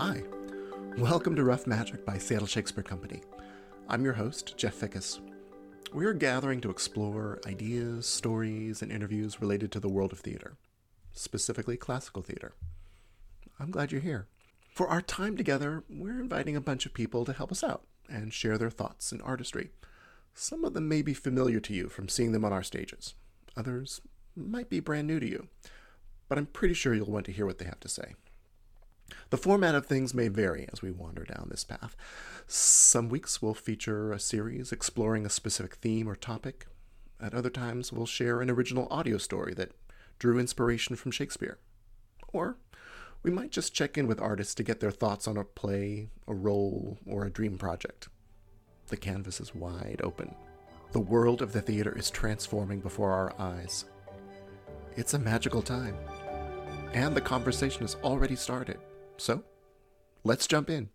Hi, welcome to Rough Magic by Seattle Shakespeare Company. I'm your host, Jeff Fickus. We're gathering to explore ideas, stories, and interviews related to the world of theater, specifically classical theater. I'm glad you're here. For our time together, we're inviting a bunch of people to help us out and share their thoughts and artistry. Some of them may be familiar to you from seeing them on our stages, others might be brand new to you, but I'm pretty sure you'll want to hear what they have to say. The format of things may vary as we wander down this path. Some weeks will feature a series exploring a specific theme or topic. At other times, we'll share an original audio story that drew inspiration from Shakespeare. Or we might just check in with artists to get their thoughts on a play, a role, or a dream project. The canvas is wide open. The world of the theater is transforming before our eyes. It's a magical time. And the conversation has already started. So, let's jump in.